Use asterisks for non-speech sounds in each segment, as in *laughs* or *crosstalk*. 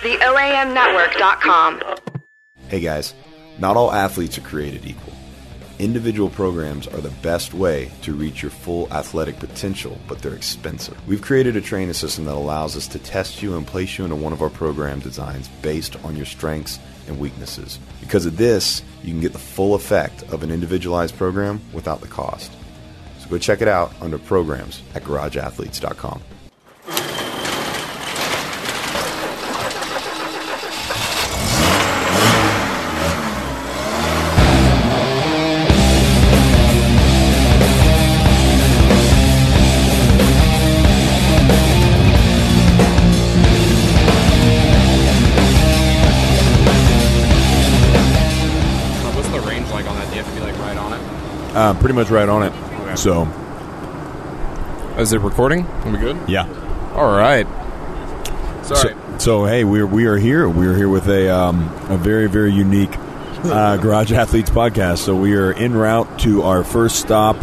TheOAMNetwork.com. Hey guys, not all athletes are created equal. Individual programs are the best way to reach your full athletic potential, but they're expensive. We've created a training system that allows us to test you and place you into one of our program designs based on your strengths and weaknesses. Because of this, you can get the full effect of an individualized program without the cost. So go check it out under programs at garageathletes.com. Uh, pretty much right on it. Okay. So, Is it recording? Are we good? yeah. All right. Sorry. So, so hey, we're we are here. We are here with a um, a very very unique uh, Garage Athletes podcast. So we are en route to our first stop,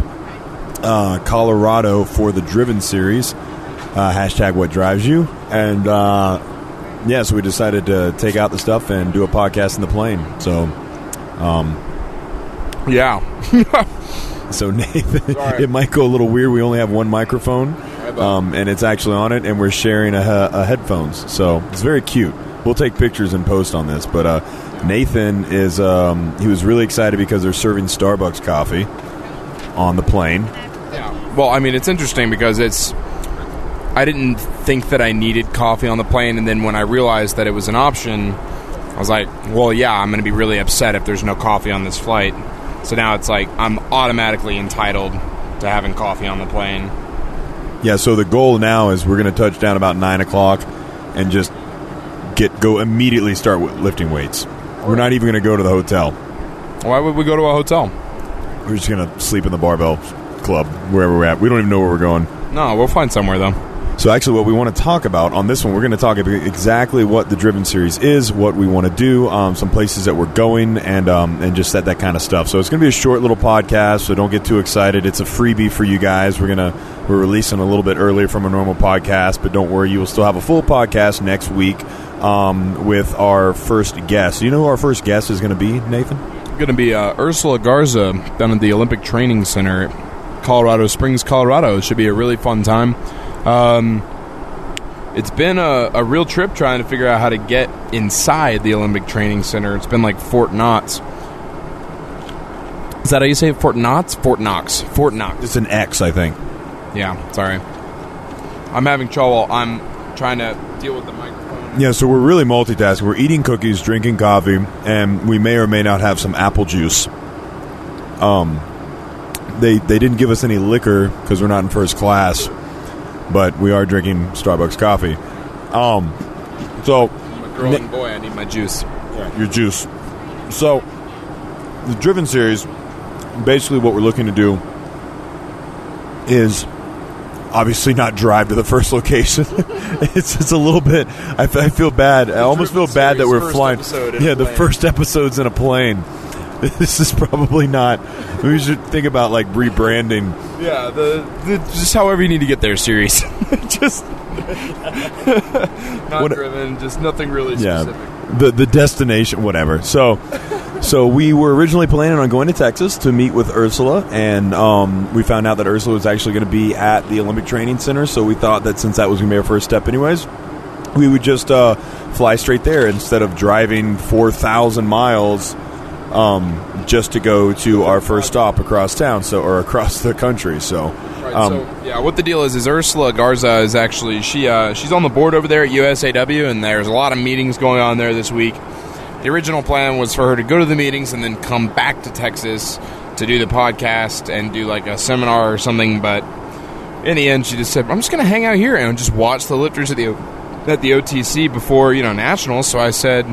uh, Colorado, for the Driven Series. Uh, hashtag What Drives You, and uh, yeah, so we decided to take out the stuff and do a podcast in the plane. So, um, yeah. *laughs* so *laughs* Nathan, Sorry. it might go a little weird. We only have one microphone. um, and it's actually on it, and we're sharing a, a headphones. So it's very cute. We'll take pictures and post on this. But uh, Nathan is um, he was really excited because they're serving Starbucks coffee on the plane. yeah. Well, I mean, it's interesting because it's. I didn't think that I needed coffee on the plane, and then when I realized that it was an option, I was like, well, yeah, I'm going to be really upset if there's no coffee on this flight. So now it's like I'm automatically entitled to having coffee on the plane. Yeah. So the goal now is we're going to touch down about nine o'clock and just get go immediately start lifting weights. We're not even going to go to the hotel. Why would we go to a hotel? We're just going to sleep in the barbell club wherever we're at. We don't even know where we're going. No, we'll find somewhere though. So actually, what we want to talk about on this one, we're going to talk about exactly what the Driven Series is, what we want to do, um, some places that we're going, and um, and just that that kind of stuff. So it's going to be a short little podcast. So don't get too excited. It's a freebie for you guys. We're gonna we're releasing a little bit earlier from a normal podcast, but don't worry, you will still have a full podcast next week um, with our first guest. You know who our first guest is going to be, Nathan? Going to be uh, Ursula Garza down at the Olympic Training Center, Colorado Springs, Colorado. It should be a really fun time. Um, it's been a, a real trip trying to figure out how to get inside the Olympic Training Center. It's been like Fort Knox. Is that how you say it? Fort Knox? Fort Knox. Fort Knox. It's an X, I think. Yeah, sorry. I'm having trouble. I'm trying to deal with the microphone. Yeah, so we're really multitasking. We're eating cookies, drinking coffee, and we may or may not have some apple juice. Um, they they didn't give us any liquor because we're not in first class, but we are drinking Starbucks coffee. Um, so I'm a growing boy. I need my juice. your juice. So the Driven series, basically, what we're looking to do is obviously not drive to the first location. *laughs* it's it's a little bit. I, f- I feel bad. I almost feel bad that we're flying. Yeah, the plane. first episode's in a plane. *laughs* This is probably not. We should think about like rebranding. Yeah, the, the just however you need to get there series. *laughs* just *laughs* not What- driven, just nothing really Yeah, specific. the the destination, whatever. So, so we were originally planning on going to Texas to meet with Ursula, and um, we found out that Ursula was actually going to be at the Olympic Training Center. So we thought that since that was going to be our first step, anyways, we would just uh, fly straight there instead of driving four thousand miles um, just to go to our first stop across town, so or across the country. So. Right, Um, so yeah, what the deal is is Ursula Garza is actually she uh, she's on the board over there at USAW, and there's a lot of meetings going on there this week. The original plan was for her to go to the meetings and then come back to Texas to do the podcast and do like a seminar or something, but in the end, she just said, "I'm just going to hang out here and just watch the lifters at the at the OTC before you know nationals." So I said,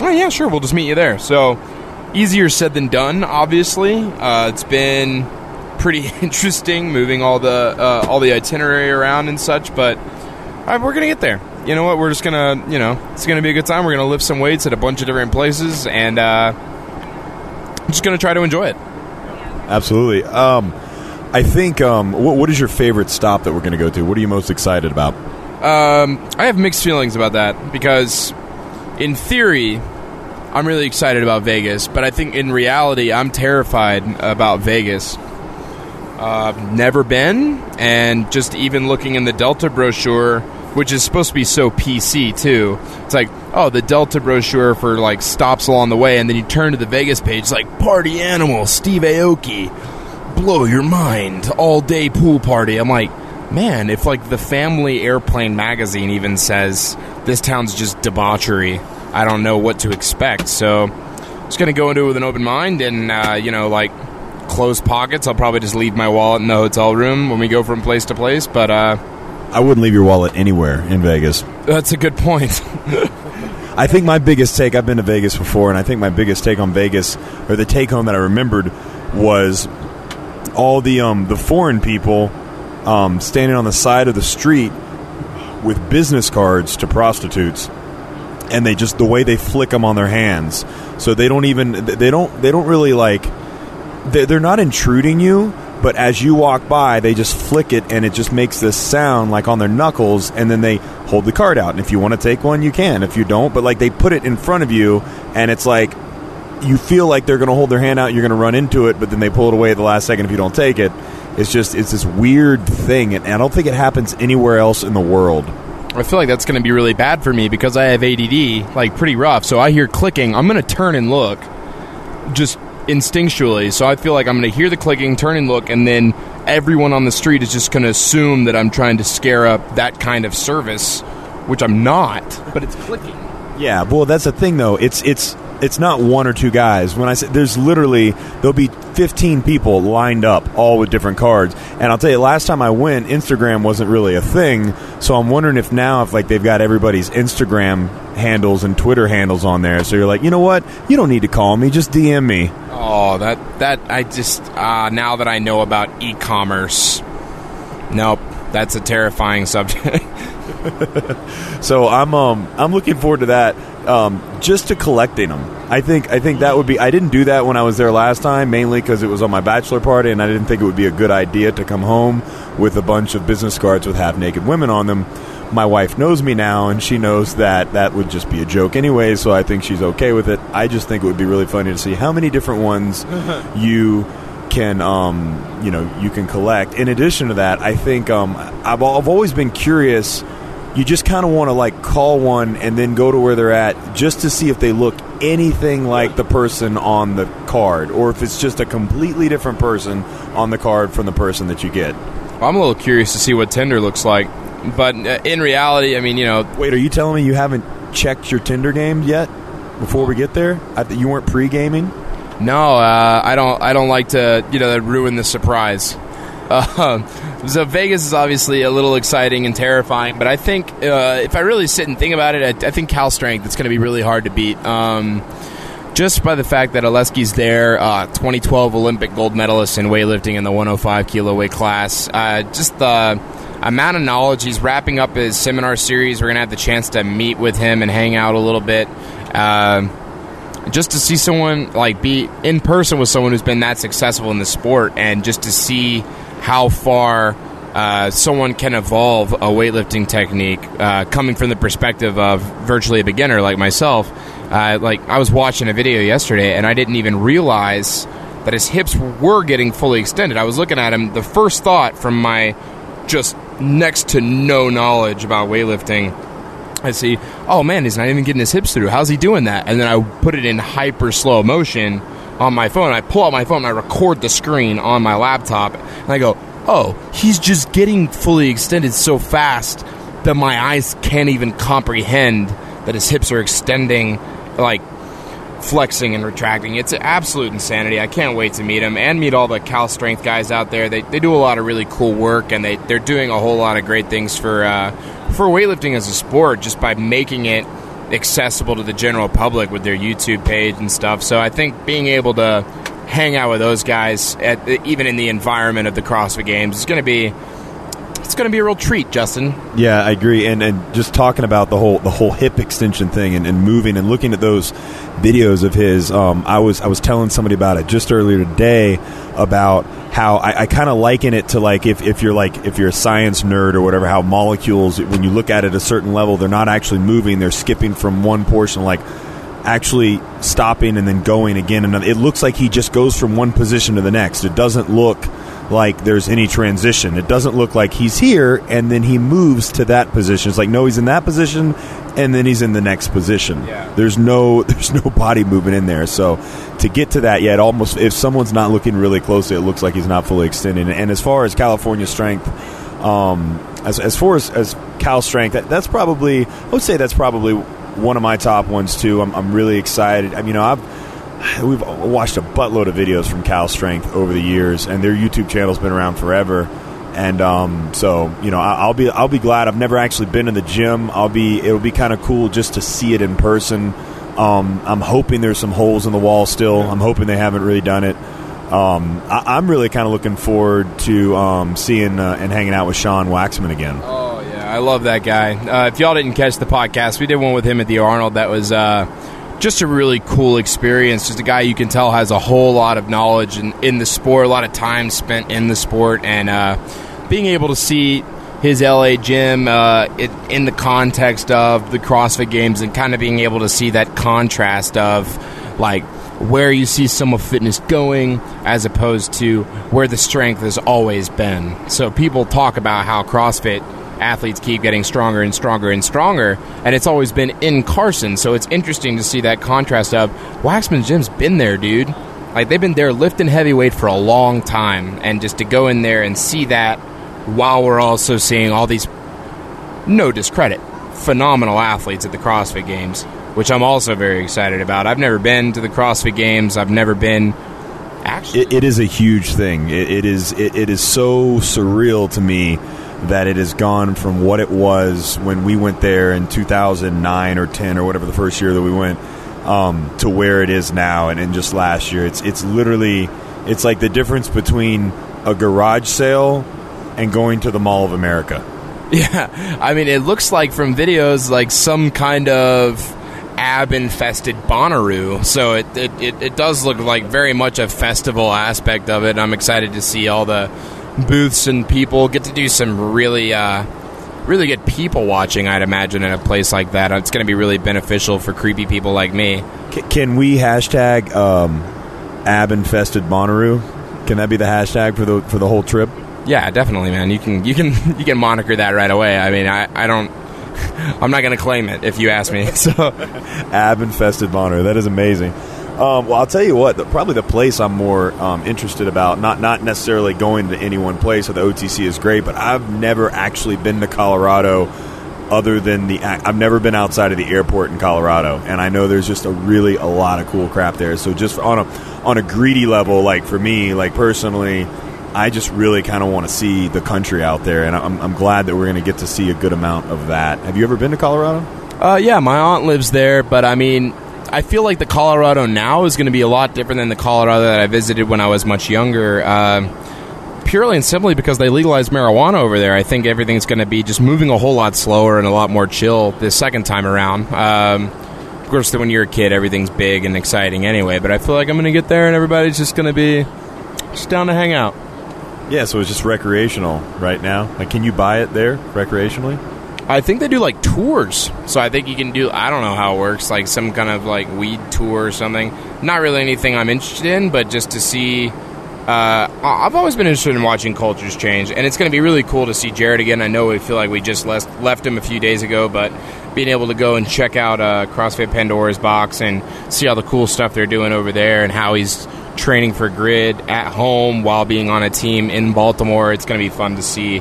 "Oh yeah, sure, we'll just meet you there." So easier said than done. Obviously, uh, it's been pretty *laughs* interesting moving all the uh, all the itinerary around and such, but uh, we're gonna get there. You know what? We're just gonna, you know, it's gonna be a good time. We're gonna lift some weights at a bunch of different places, and uh, I'm just gonna try to enjoy it. Absolutely. Um, I think. Um, what, what is your favorite stop that we're going to go to? What are you most excited about? Um, I have mixed feelings about that because in theory, I'm really excited about Vegas, but I think in reality, I'm terrified about Vegas. Uh, never been, and just even looking in the Delta brochure, which is supposed to be so PC too. It's like, oh, the Delta brochure for like stops along the way, and then you turn to the Vegas page, it's like Party Animal, Steve Aoki, blow your mind, all day pool party. I'm like, man, if like the Family Airplane magazine even says this town's just debauchery, I don't know what to expect. So, just gonna go into it with an open mind, and uh, you know, like closed pockets. I'll probably just leave my wallet in the hotel room when we go from place to place. But uh, I wouldn't leave your wallet anywhere in Vegas. that's a good point. *laughs* I think my biggest take, I've been to Vegas before, and I think my biggest take on Vegas, or the take home that I remembered, was all the um, the foreign people um, standing on the side of the street with business cards to prostitutes, and they just the way they flick them on their hands, so they don't even they don't they don't really like they- they're not intruding you. But as you walk by, they just flick it, and it just makes this sound like on their knuckles, and then they hold the card out. And if you want to take one, you can. If you don't, but like they put it in front of you, and it's like you feel like they're going to hold their hand out, you're going to run into it, but then they pull it away at the last second if you don't take it. It's just it's this weird thing, and I don't think it happens anywhere else in the world. I feel like that's going to be really bad for me because I have ADD, like pretty rough. So I hear clicking, I'm going to turn and look, just instinctually. So I feel like I'm going to hear the clicking, turn and look, and then everyone on the street is just going to assume that I'm trying to scare up that kind of service, which I'm not. But it's clicking. Yeah, well, that's the thing though. It's it's it's not one or two guys. When I say there's literally there'll be 15 people lined up, all with different cards. And I'll tell you, last time I went, Instagram wasn't really a thing. So I'm wondering if now, if like they've got everybody's Instagram handles and Twitter handles on there, so you're like, you know what, you don't need to call me, just DM me. Oh, that that I just uh, now that I know about e-commerce, nope, that's a terrifying subject. *laughs* So I'm um I'm looking forward to that. Um, just to collecting them. I think I think that would be. I didn't do that when I was there last time, mainly because it was on my bachelor party, and I didn't think it would be a good idea to come home with a bunch of business cards with half naked women on them. My wife knows me now, and she knows that that would just be a joke anyway. So I think she's okay with it. I just think it would be really funny to see how many different ones *laughs* you can um, you know you can collect. In addition to that, I think um, I've, I've always been curious. You just kind of want to like call one and then go to where they're at just to see if they look anything like the person on the card, or if it's just a completely different person on the card from the person that you get. I'm a little curious to see what Tinder looks like, but uh, in reality, I mean, you know, Wait, are you telling me you haven't checked your Tinder game yet? Before we get there, I th- you weren't pre-gaming. No, uh, I don't. I don't like to, you know, ruin the surprise. Uh, so Vegas is obviously a little exciting and terrifying, but I think uh, if I really sit and think about it, I, I think Cal Strength it's going to be really hard to beat. Um, just by the fact that Oleksiy's there, uh, 2012 Olympic gold medalist in weightlifting in the 105 kilo weight class. Uh, just the amount of knowledge. He's wrapping up his seminar series. We're going to have the chance to meet with him and hang out a little bit. Uh, just to see someone like be in person with someone who's been that successful in the sport and just to see how far uh, someone can evolve a weightlifting technique uh, coming from the perspective of virtually a beginner like myself uh, like i was watching a video yesterday and i didn't even realize that his hips were getting fully extended i was looking at him the first thought from my just next to no knowledge about weightlifting I see, oh man, he's not even getting his hips through. How's he doing that? And then I put it in hyper slow motion on my phone. I pull out my phone and I record the screen on my laptop. And I go, oh, he's just getting fully extended so fast that my eyes can't even comprehend that his hips are extending, like flexing and retracting. It's absolute insanity. I can't wait to meet him and meet all the Cal Strength guys out there. They, they do a lot of really cool work and they, they're doing a whole lot of great things for uh, for weightlifting as a sport just by making it accessible to the general public with their YouTube page and stuff. So I think being able to hang out with those guys at even in the environment of the CrossFit Games is going to be it's going to be a real treat, Justin. Yeah, I agree. And and just talking about the whole the whole hip extension thing and, and moving and looking at those videos of his, um, I was I was telling somebody about it just earlier today about how I, I kind of liken it to like if, if you're like if you're a science nerd or whatever, how molecules when you look at it at a certain level, they're not actually moving; they're skipping from one portion, like actually stopping and then going again. Another. It looks like he just goes from one position to the next. It doesn't look like there's any transition. It doesn't look like he's here and then he moves to that position. It's like no, he's in that position and then he's in the next position. Yeah. There's no *laughs* there's no body movement in there. So to get to that, yeah, almost if someone's not looking really closely, it looks like he's not fully extending. And as far as California strength, um, as as far as, as Cal strength, that, that's probably I would say that's probably one of my top ones too. I'm, I'm really excited. I mean, you know, I've we've watched a buttload of videos from Cal Strength over the years, and their YouTube channel's been around forever. And um, so, you know, I- I'll be I'll be glad. I've never actually been in the gym. I'll be it'll be kind of cool just to see it in person. Um, I'm hoping there's some holes in the wall still. I'm hoping they haven't really done it. Um, I- I'm really kind of looking forward to um, seeing uh, and hanging out with Sean Waxman again. Oh yeah, I love that guy. Uh, if y'all didn't catch the podcast, we did one with him at the Arnold. That was uh, just a really cool experience. Just a guy you can tell has a whole lot of knowledge in, in the sport, a lot of time spent in the sport, and uh, being able to see his LA gym uh, it, in the context of the CrossFit Games, and kind of being able to see that contrast of like where you see some of fitness going as opposed to where the strength has always been. So people talk about how CrossFit athletes keep getting stronger and stronger and stronger, and it's always been in Carson. So it's interesting to see that contrast of Waxman's gym's been there, dude. Like they've been there lifting heavyweight for a long time, and just to go in there and see that while we're also seeing all these no discredit, phenomenal athletes at the CrossFit Games, which I'm also very excited about. I've never been to the CrossFit Games. I've never been actually. It, it is a huge thing. It, it is it, it is so surreal to me that it has gone from what it was when we went there in 2009 or 10 or whatever the first year that we went um, to where it is now and, just last year. It's it's literally it's like the difference between a garage sale and going to the Mall of America. *laughs* Yeah, I mean, it looks like from videos like some kind of ab infested Bonnaroo. So it, it, it, it does look like very much a festival aspect of it. I'm excited to see all the booths and people get to do some really uh, really good people watching. I'd imagine in a place like that, it's going to be really beneficial for creepy people like me. C- can we hashtag um, ab infested Bonnaroo? Can that be the hashtag for the for the whole trip? Yeah, definitely, man. You can you can *laughs* you can moniker that right away. I mean, I, I don't. *laughs* I'm not going to claim it if you ask me. *laughs* So ab infested monitor. That is amazing. Um, well, I'll tell you what. The, probably the place I'm more um, interested about, not not necessarily going to any one place. So the OTC is great, but I've never actually been to Colorado. Other than the, I've never been outside of the airport in Colorado, and I know there's just a really a lot of cool crap there. So just on a on a greedy level, like for me, like personally, I just really kind of want to see the country out there, and I'm, I'm glad that we're going to get to see a good amount of that. Have you ever been to Colorado? Uh, yeah, my aunt lives there, but I mean, I feel like the Colorado now is going to be a lot different than the Colorado that I visited when I was much younger. Uh, purely and simply because they legalized marijuana over there. I think everything's going to be just moving a whole lot slower and a lot more chill this second time around. Um, of course, when you're a kid, everything's big and exciting anyway, but I feel like I'm going to get there and everybody's just going to be just down to hang out. Yeah, so it's just recreational right now. Like, can you buy it there recreationally? I think they do like tours. So I think you can do I don't know how it works, like some kind of like weed tour or something. Not really anything I'm interested in, but just to see uh, I've always been interested in watching cultures change, and it's going to be really cool to see Jared again. I know we feel like we just left, left him a few days ago, but being able to go and check out uh, CrossFit Pandora's box and see all the cool stuff they're doing over there and how he's training for grid at home while being on a team in Baltimore, it's going to be fun to see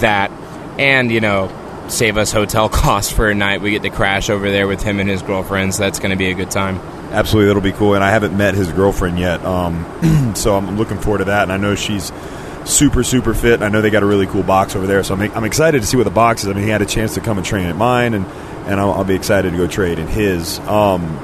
that. And, you know, save us hotel *laughs* costs for a night. We get to crash over there with him and his girlfriends. That's going to be a good time. Absolutely, that'll be cool. And I haven't met his girlfriend yet, um, *clears throat* so I'm looking forward to that. And I know she's super, super fit. And I know they got a really cool box over there, so I'm, I'm excited to see what the box is. I mean, he had a chance to come and train at mine, and and I'll, I'll be excited to go trade in his. Um,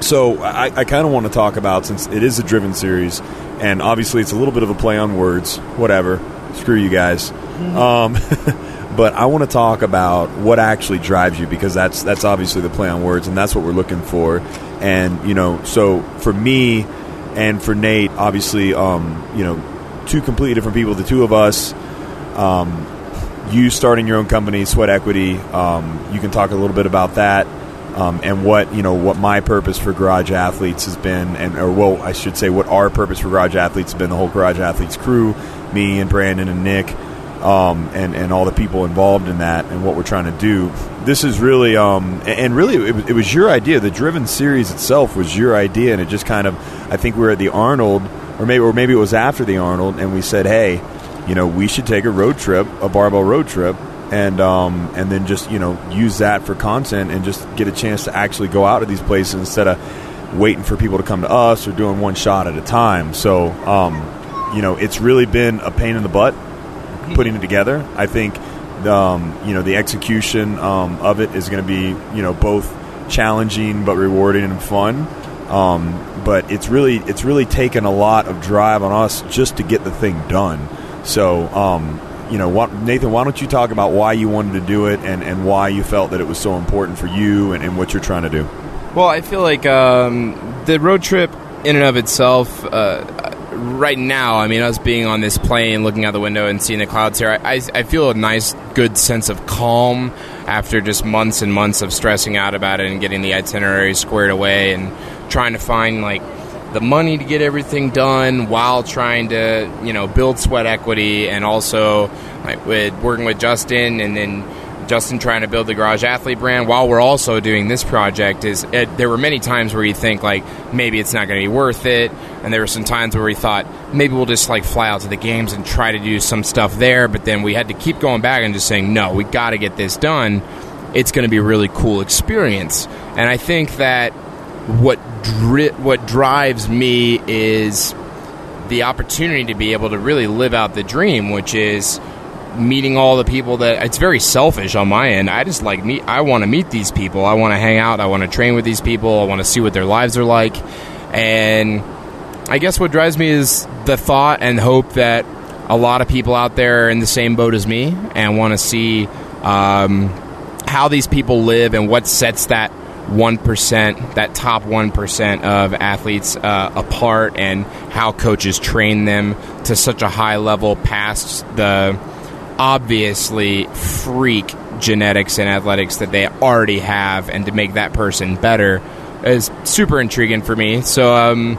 so I, I kind of want to talk about since it is a driven series, and obviously it's a little bit of a play on words. Whatever, screw you guys. Um, *laughs* but I want to talk about what actually drives you because that's that's obviously the play on words, and that's what we're looking for. And you know, so for me and for Nate, obviously, um, you know, two completely different people. The two of us, um, you starting your own company, Sweat Equity. Um, you can talk a little bit about that. Um, and what you know, what my purpose for Garage Athletes has been, and or well, I should say, what our purpose for Garage Athletes has been. The whole Garage Athletes crew, me and Brandon and Nick, um, and and all the people involved in that, and what we're trying to do. This is really, um, and really, it, it was your idea. The Driven series itself was your idea, and it just kind of, I think we were at the Arnold, or maybe, or maybe it was after the Arnold, and we said, hey, you know, we should take a road trip, a barbell road trip, and um, and then just you know use that for content and just get a chance to actually go out to these places instead of waiting for people to come to us or doing one shot at a time. So um, you know, it's really been a pain in the butt putting it together. I think um, you know the execution um, of it is going to be you know both challenging but rewarding and fun. Um, but it's really it's really taken a lot of drive on us just to get the thing done. So um, you know, what, Nathan, why don't you talk about why you wanted to do it and, and why you felt that it was so important for you and, and what you're trying to do? Well, I feel like um, the road trip in and of itself, uh, right now, I mean, us being on this plane, looking out the window and seeing the clouds here, I, I feel a nice, good sense of calm after just months and months of stressing out about it and getting the itinerary squared away and trying to find, like, the money to get everything done while trying to you know build sweat equity and also like with working with Justin and then Justin trying to build the garage athlete brand while we're also doing this project is it, there were many times where you think like maybe it's not going to be worth it. And there were some times where we thought maybe we'll just like fly out to the games and try to do some stuff there. But then we had to keep going back and just saying no we got to get this done. It's going to be a really cool experience. And I think that what dri- what drives me is the opportunity to be able to really live out the dream, which is meeting all the people that it's very selfish on my end. I just like meet I want to meet these people. I want to hang out, I want to train with these people, I want to see what their lives are like. And I guess what drives me is the thought and hope that a lot of people out there are in the same boat as me and want to see um, how these people live and what sets that 1%, that top 1% of athletes uh, apart and how coaches train them to such a high level past the obviously freak genetics and athletics that they already have and to make that person better is super intriguing for me. So, um,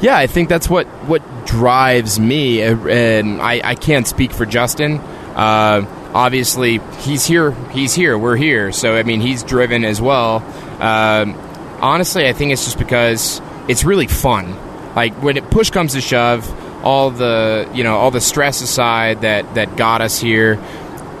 yeah, I think that's what, what drives me. And I, I can't speak for Justin. Uh, obviously he's here he's here we're here so i mean he's driven as well um, honestly i think it's just because it's really fun like when it push comes to shove all the you know all the stress aside that that got us here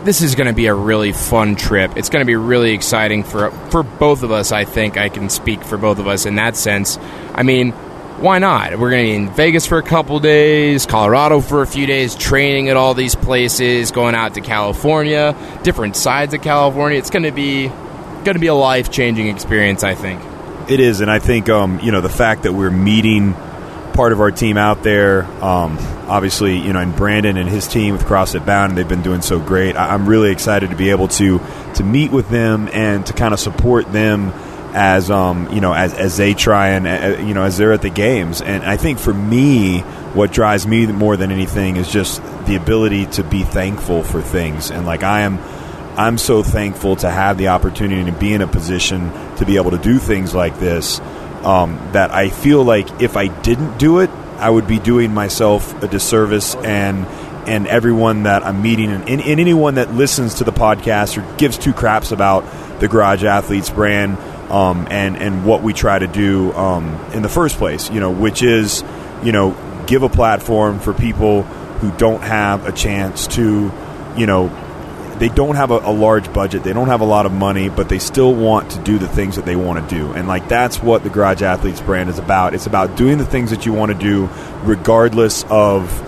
this is going to be a really fun trip it's going to be really exciting for for both of us i think i can speak for both of us in that sense i mean why not? We're going to be in Vegas for a couple days, Colorado for a few days, training at all these places, going out to California, different sides of California. It's going to be going to be a life changing experience, I think. It is, and I think um, you know the fact that we're meeting part of our team out there. Um, obviously, you know, and Brandon and his team with CrossFit Bound, they've been doing so great. I- I'm really excited to be able to to meet with them and to kind of support them as um, you know as, as they try and uh, you know as they're at the games and I think for me what drives me more than anything is just the ability to be thankful for things and like I am I'm so thankful to have the opportunity to be in a position to be able to do things like this um, that I feel like if I didn't do it I would be doing myself a disservice and and everyone that I'm meeting and, and, and anyone that listens to the podcast or gives two craps about the Garage Athletes brand um, and and what we try to do um, in the first place. You know, which is you know give a platform for people who don't have a chance to you know they don't have a, a, large budget. They don't have a lot of money but they still want to do the things that they want to do. And like that's what the garage athletes brand is about. It's about doing the things that you want to do regardless of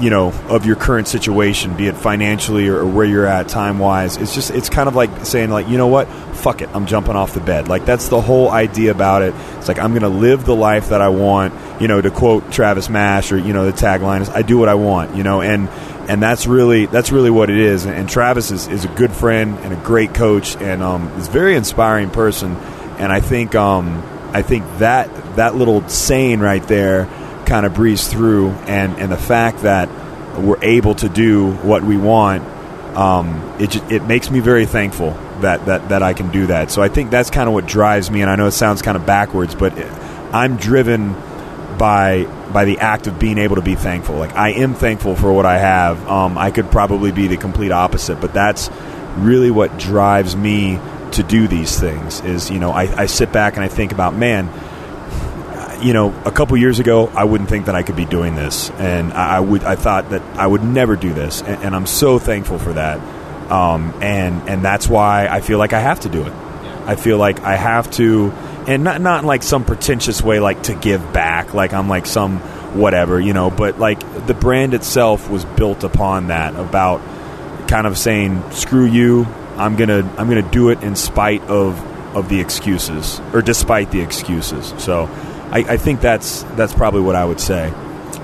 you know of your current situation be it financially or, or where you're at time wise it's just it's kind of like saying like you know what? Fuck it. I'm jumping off the bed. Like that's the whole idea about it. It's like i'm gonna live the life that i want you know to quote travis mash or you know the tagline is i do what i want you know? And and that's really that's really what it is. And, and travis is, is a good friend and a great coach and um, is a very inspiring person. And i think um, i think that that little saying right there kind of breeze through, and and the fact that we're able to do what we want, um, it it makes me very thankful that, that that I can do that. So I think that's kind of what drives me, and I know it sounds kind of backwards, but I'm driven by by the act of being able to be thankful. Like I am thankful for what I have. Um, I could probably be the complete opposite, but that's really what drives me to do these things. Is you know I, I sit back and I think about man you know, a couple years ago, I wouldn't think that I could be doing this, and I, I would. I thought that I would never do this, and, and I'm so thankful for that. Um, and and that's why I feel like I have to do it. I feel like I have to, and not not like some pretentious way, like to give back, like I'm like some whatever, you know. But like the brand itself was built upon that, about kind of saying, "Screw you, I'm gonna I'm gonna do it in spite of of the excuses or despite the excuses." So I, I think that's that's probably what I would say.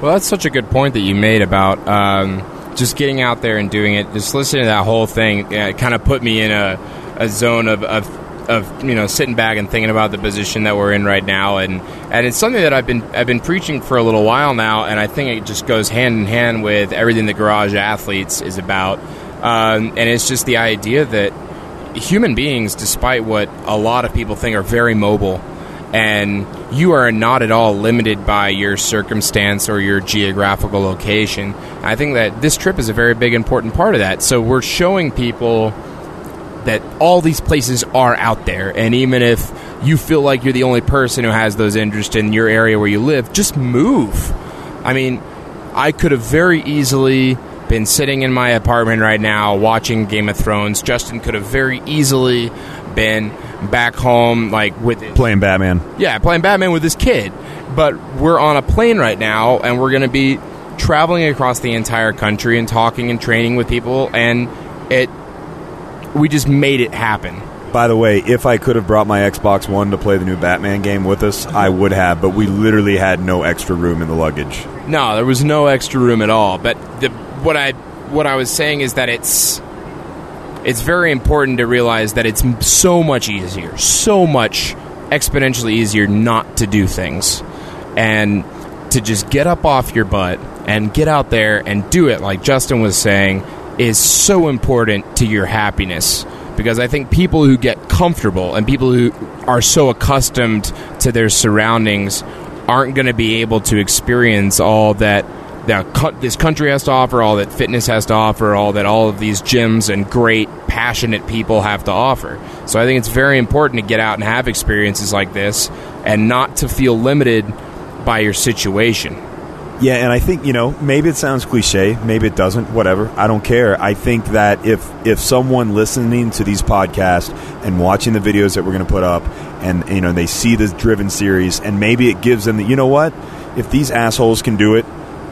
Well, that's such a good point that you made about um, just getting out there and doing it. Just listening to that whole thing uh, kind of put me in a, a zone of, of, of you know sitting back and thinking about the position that we're in right now, and and it's something that I've been I've been preaching for a little while now, and I think it just goes hand in hand with everything the Garage Athletes is about, um, and it's just the idea that human beings, despite what a lot of people think, are very mobile and you are not at all limited by your circumstance or your geographical location. I think that this trip is a very big important part of that. So we're showing people that all these places are out there, and even if you feel like you're the only person who has those interests in your area where you live, just move. I mean, I could have very easily been sitting in my apartment right now watching Game of Thrones. Justin could have very easily been back home, like with playing Batman. Yeah, playing Batman with his kid. But we're on a plane right now, and we're going to be traveling across the entire country and talking and training with people, and it we just made it happen. By the way, if I could have brought my Xbox One to play the new Batman game with us, I would have, but we literally had no extra room in the luggage. No, there was no extra room at all. But the, what I what I was saying is that it's it's very important to realize that it's so much easier, so much exponentially easier not to do things and to just get up off your butt and get out there and do it like Justin was saying is so important to your happiness because I think people who get comfortable and people who are so accustomed to their surroundings aren't going to be able to experience all that that this country has to offer, all that fitness has to offer, all that all of these gyms and great, passionate people have to offer. So I think it's very important to get out and have experiences like this and not to feel limited by your situation. Yeah, and I think you know maybe it sounds cliche, maybe it doesn't. Whatever, I don't care. I think that if if someone listening to these podcasts and watching the videos that we're going to put up, and you know they see this driven series, and maybe it gives them the you know what, if these assholes can do it,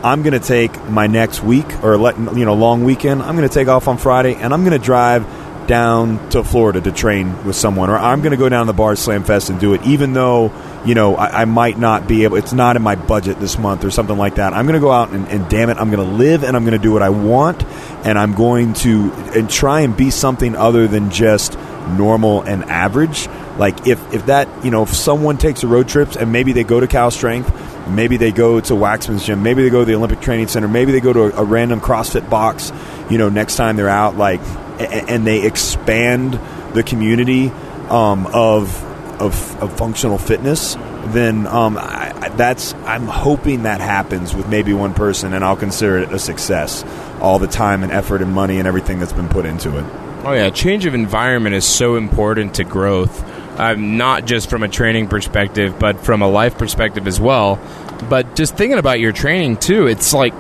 I'm going to take my next week or let you know long weekend. I'm going to take off on Friday and I'm going to drive down to Florida to train with someone, or I'm going to go down to the Bar Slam Fest and do it, even though you know I, I, might not be able. It's not in my budget this month or something like that. I'm going to go out and, and damn it, I'm going to live and I'm going to do what I want, and I'm going to and try and be something other than just normal and average. Like if if that you know if someone takes a road trips and maybe they go to Cal Strength Maybe they go to Waxman's gym. Maybe they go to the Olympic Training Center. Maybe they go to a, a random CrossFit box. You know, next time they're out, like, and, and they expand the community um, of, of, of functional fitness. Then um, I, that's I'm hoping that happens with maybe one person, and I'll consider it a success. All the time and effort and money and everything that's been put into it. Oh yeah, change of environment is so important to growth um, not just from a training perspective, but from a life perspective as well. But just thinking about your training too, it's like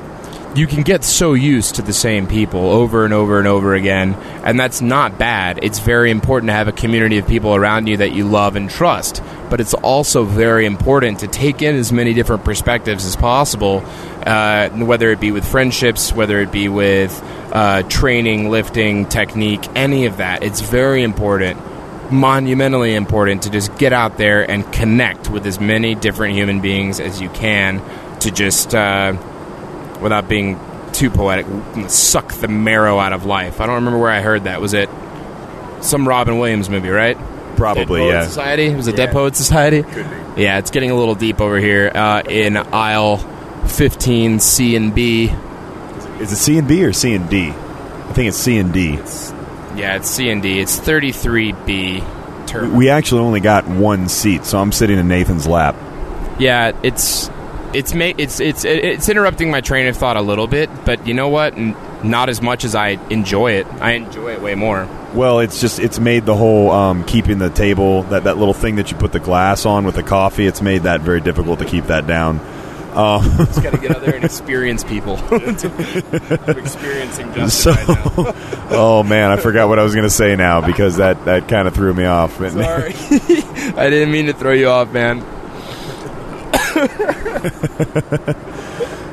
you can get so used to the same people over and over and over again, and that's not bad. It's very important to have a community of people around you that you love and trust. But it's also very important to take in as many different perspectives as possible, uh, whether it be with friendships, whether it be with uh, training, lifting, technique, any of that. It's very important monumentally important to just get out there and connect with as many different human beings as you can to just, uh, without being too poetic, suck the marrow out of life. I don't remember where I heard that. Was it some Robin Williams movie, right? Probably, yeah. Society? Was it yeah. Dead Poet Society? Yeah, it's getting a little deep over here uh, in aisle 15 C and B. Is it C and B or C and D? I think it's C and D. Yeah, it's C and D. It's 33B turbo. We actually only got one seat, so I'm sitting in Nathan's lap. Yeah, it's it's ma- it's it's it's interrupting my train of thought a little bit, but you know what? N- not as much as I enjoy it. I enjoy it way more. Well, it's just it's made the whole um, keeping the table that that little thing that you put the glass on with the coffee. It's made that very difficult to keep that down. Uh, Just got to get out there and *laughs* experience people. *laughs* I'm experiencing Justin so, right now. *laughs* oh man, I forgot what I was going to say now because that that kind of threw me off. Sorry, I didn't mean to throw you off, man. *laughs*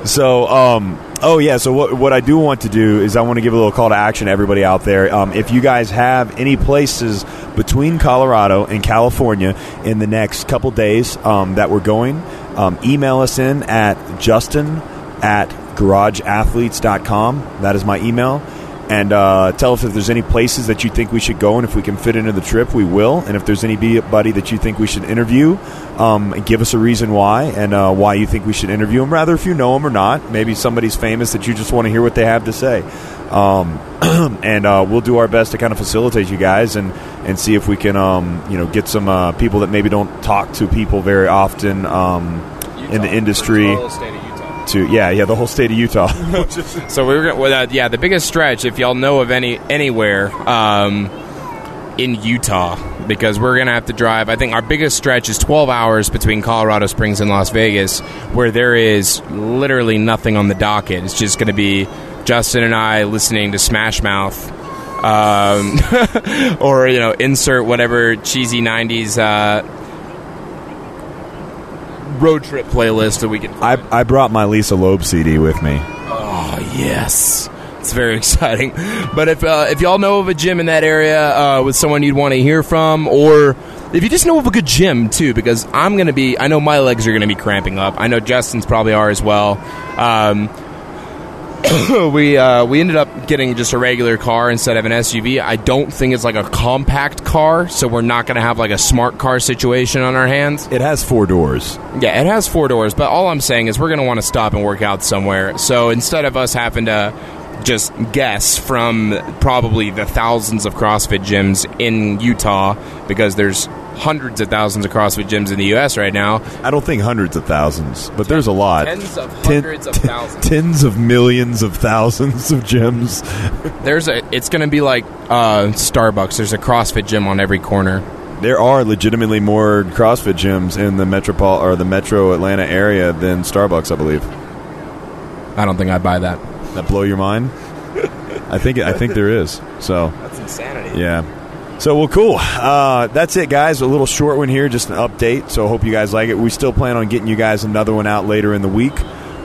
So, um, oh yeah. So what what I do want to do is I want to give a little call to action to everybody out there. Um, if you guys have any places between Colorado and California in the next couple days um, that we're going, um, email us in at Justin at garageathletes.com. That is my email. And uh, tell us if there's any places that you think we should go, and if we can fit into the trip, we will. And if there's anybody that you think we should interview, um, give us a reason why and uh, why you think we should interview them. Rather, if you know them or not, maybe somebody's famous that you just want to hear what they have to say. Um, *clears throat* and uh, we'll do our best to kind of facilitate you guys and, and see if we can, um, you know, get some uh, people that maybe don't talk to people very often um, in the industry. To yeah, yeah, the whole state of Utah. *laughs* So we were gonna, well, uh, yeah, the biggest stretch, if y'all know of any anywhere um, in Utah, because we're gonna have to drive. I think our biggest stretch is 12 hours between Colorado Springs and Las Vegas, where there is literally nothing on the docket. It's just gonna be Justin and I listening to Smash Mouth. Um, *laughs* or you know, insert whatever cheesy '90s uh, road trip playlist that we can. I, I brought my Lisa Loeb CD with me. Oh yes, it's very *laughs* exciting. But if uh, if y'all know of a gym in that area uh, with someone you'd want to hear from, or if you just know of a good gym too, because I'm gonna be, I know my legs are gonna be cramping up. I know Justin's probably are as well. Um, *coughs* we uh, we ended up getting just a regular car instead of an SUV. I don't think it's like a compact car, so we're not going to have like a smart car situation on our hands. It has four doors. Yeah, it has four doors, but all I'm saying is we're going to want to stop and work out somewhere. So instead of us having to just guess from probably the thousands of CrossFit gyms in Utah, because there's hundreds of thousands of CrossFit gyms in the U.S. right now. I don't think hundreds of thousands, but there's a lot. Tens of Ten- hundreds of *laughs* thousands. Tens of millions of thousands of gyms. There's a. It's going to be like uh, Starbucks. There's a CrossFit gym on every corner. There are legitimately more CrossFit gyms in the metropol or the Metro Atlanta area than Starbucks, I believe. I don't think I'd buy that. That blow your mind? I think I think there is. So That's insanity. yeah. So well, cool. Uh, that's it, guys. A little short one here, just an update. So I hope you guys like it. We still plan on getting you guys another one out later in the week.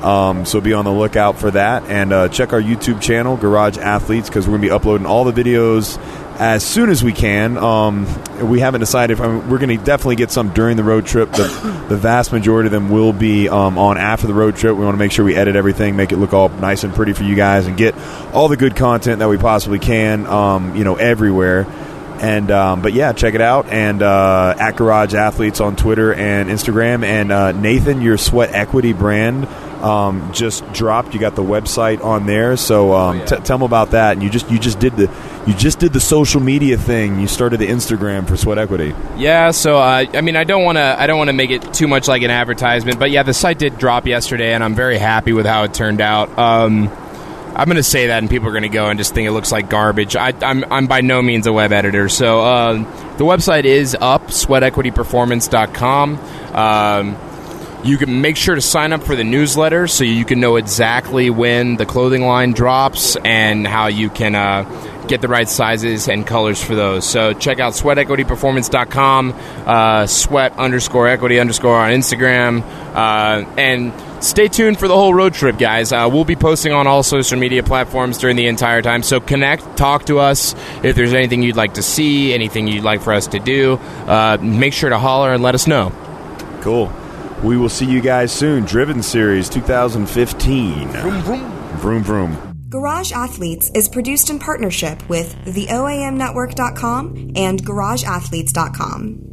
Um, so be on the lookout for that, and uh, check our YouTube channel, Garage Athletes, because we're going to be uploading all the videos as soon as we can. Um, we haven't decided. If, I mean, we're going to definitely get some during the road trip. The, the vast majority of them will be um, on after the road trip. We want to make sure we edit everything, make it look all nice and pretty for you guys, and get all the good content that we possibly can. Um, you know, everywhere. And um, but yeah, check it out and uh, at Garage Athletes on Twitter and Instagram. And uh, Nathan, your Sweat Equity brand um, just dropped. You got the website on there, so um, Oh, yeah. t- tell them about that. And you just you just did the you just did the social media thing. You started the Instagram for Sweat Equity. Yeah, so uh, I mean, I don't want to, I don't want to make it too much like an advertisement, but yeah, the site did drop yesterday, and I'm very happy with how it turned out. Um, I'm going to say that, and people are going to go and just think it looks like garbage. I, I'm, I'm by no means a web editor, so uh, the website is up, sweatequityperformance.com. Um, you can make sure to sign up for the newsletter so you can know exactly when the clothing line drops and how you can uh, get the right sizes and colors for those. So check out sweatequityperformance.com, uh, sweat underscore equity underscore on Instagram, uh, and stay tuned for the whole road trip, guys. Uh, we'll be posting on all social media platforms during the entire time. So connect, talk to us. If there's anything you'd like to see, anything you'd like for us to do, uh, make sure to holler and let us know. Cool. We will see you guys soon. Driven Series 2015. Vroom vroom. Garage Athletes is produced in partnership with the OAMnetwork.com and GarageAthletes.com.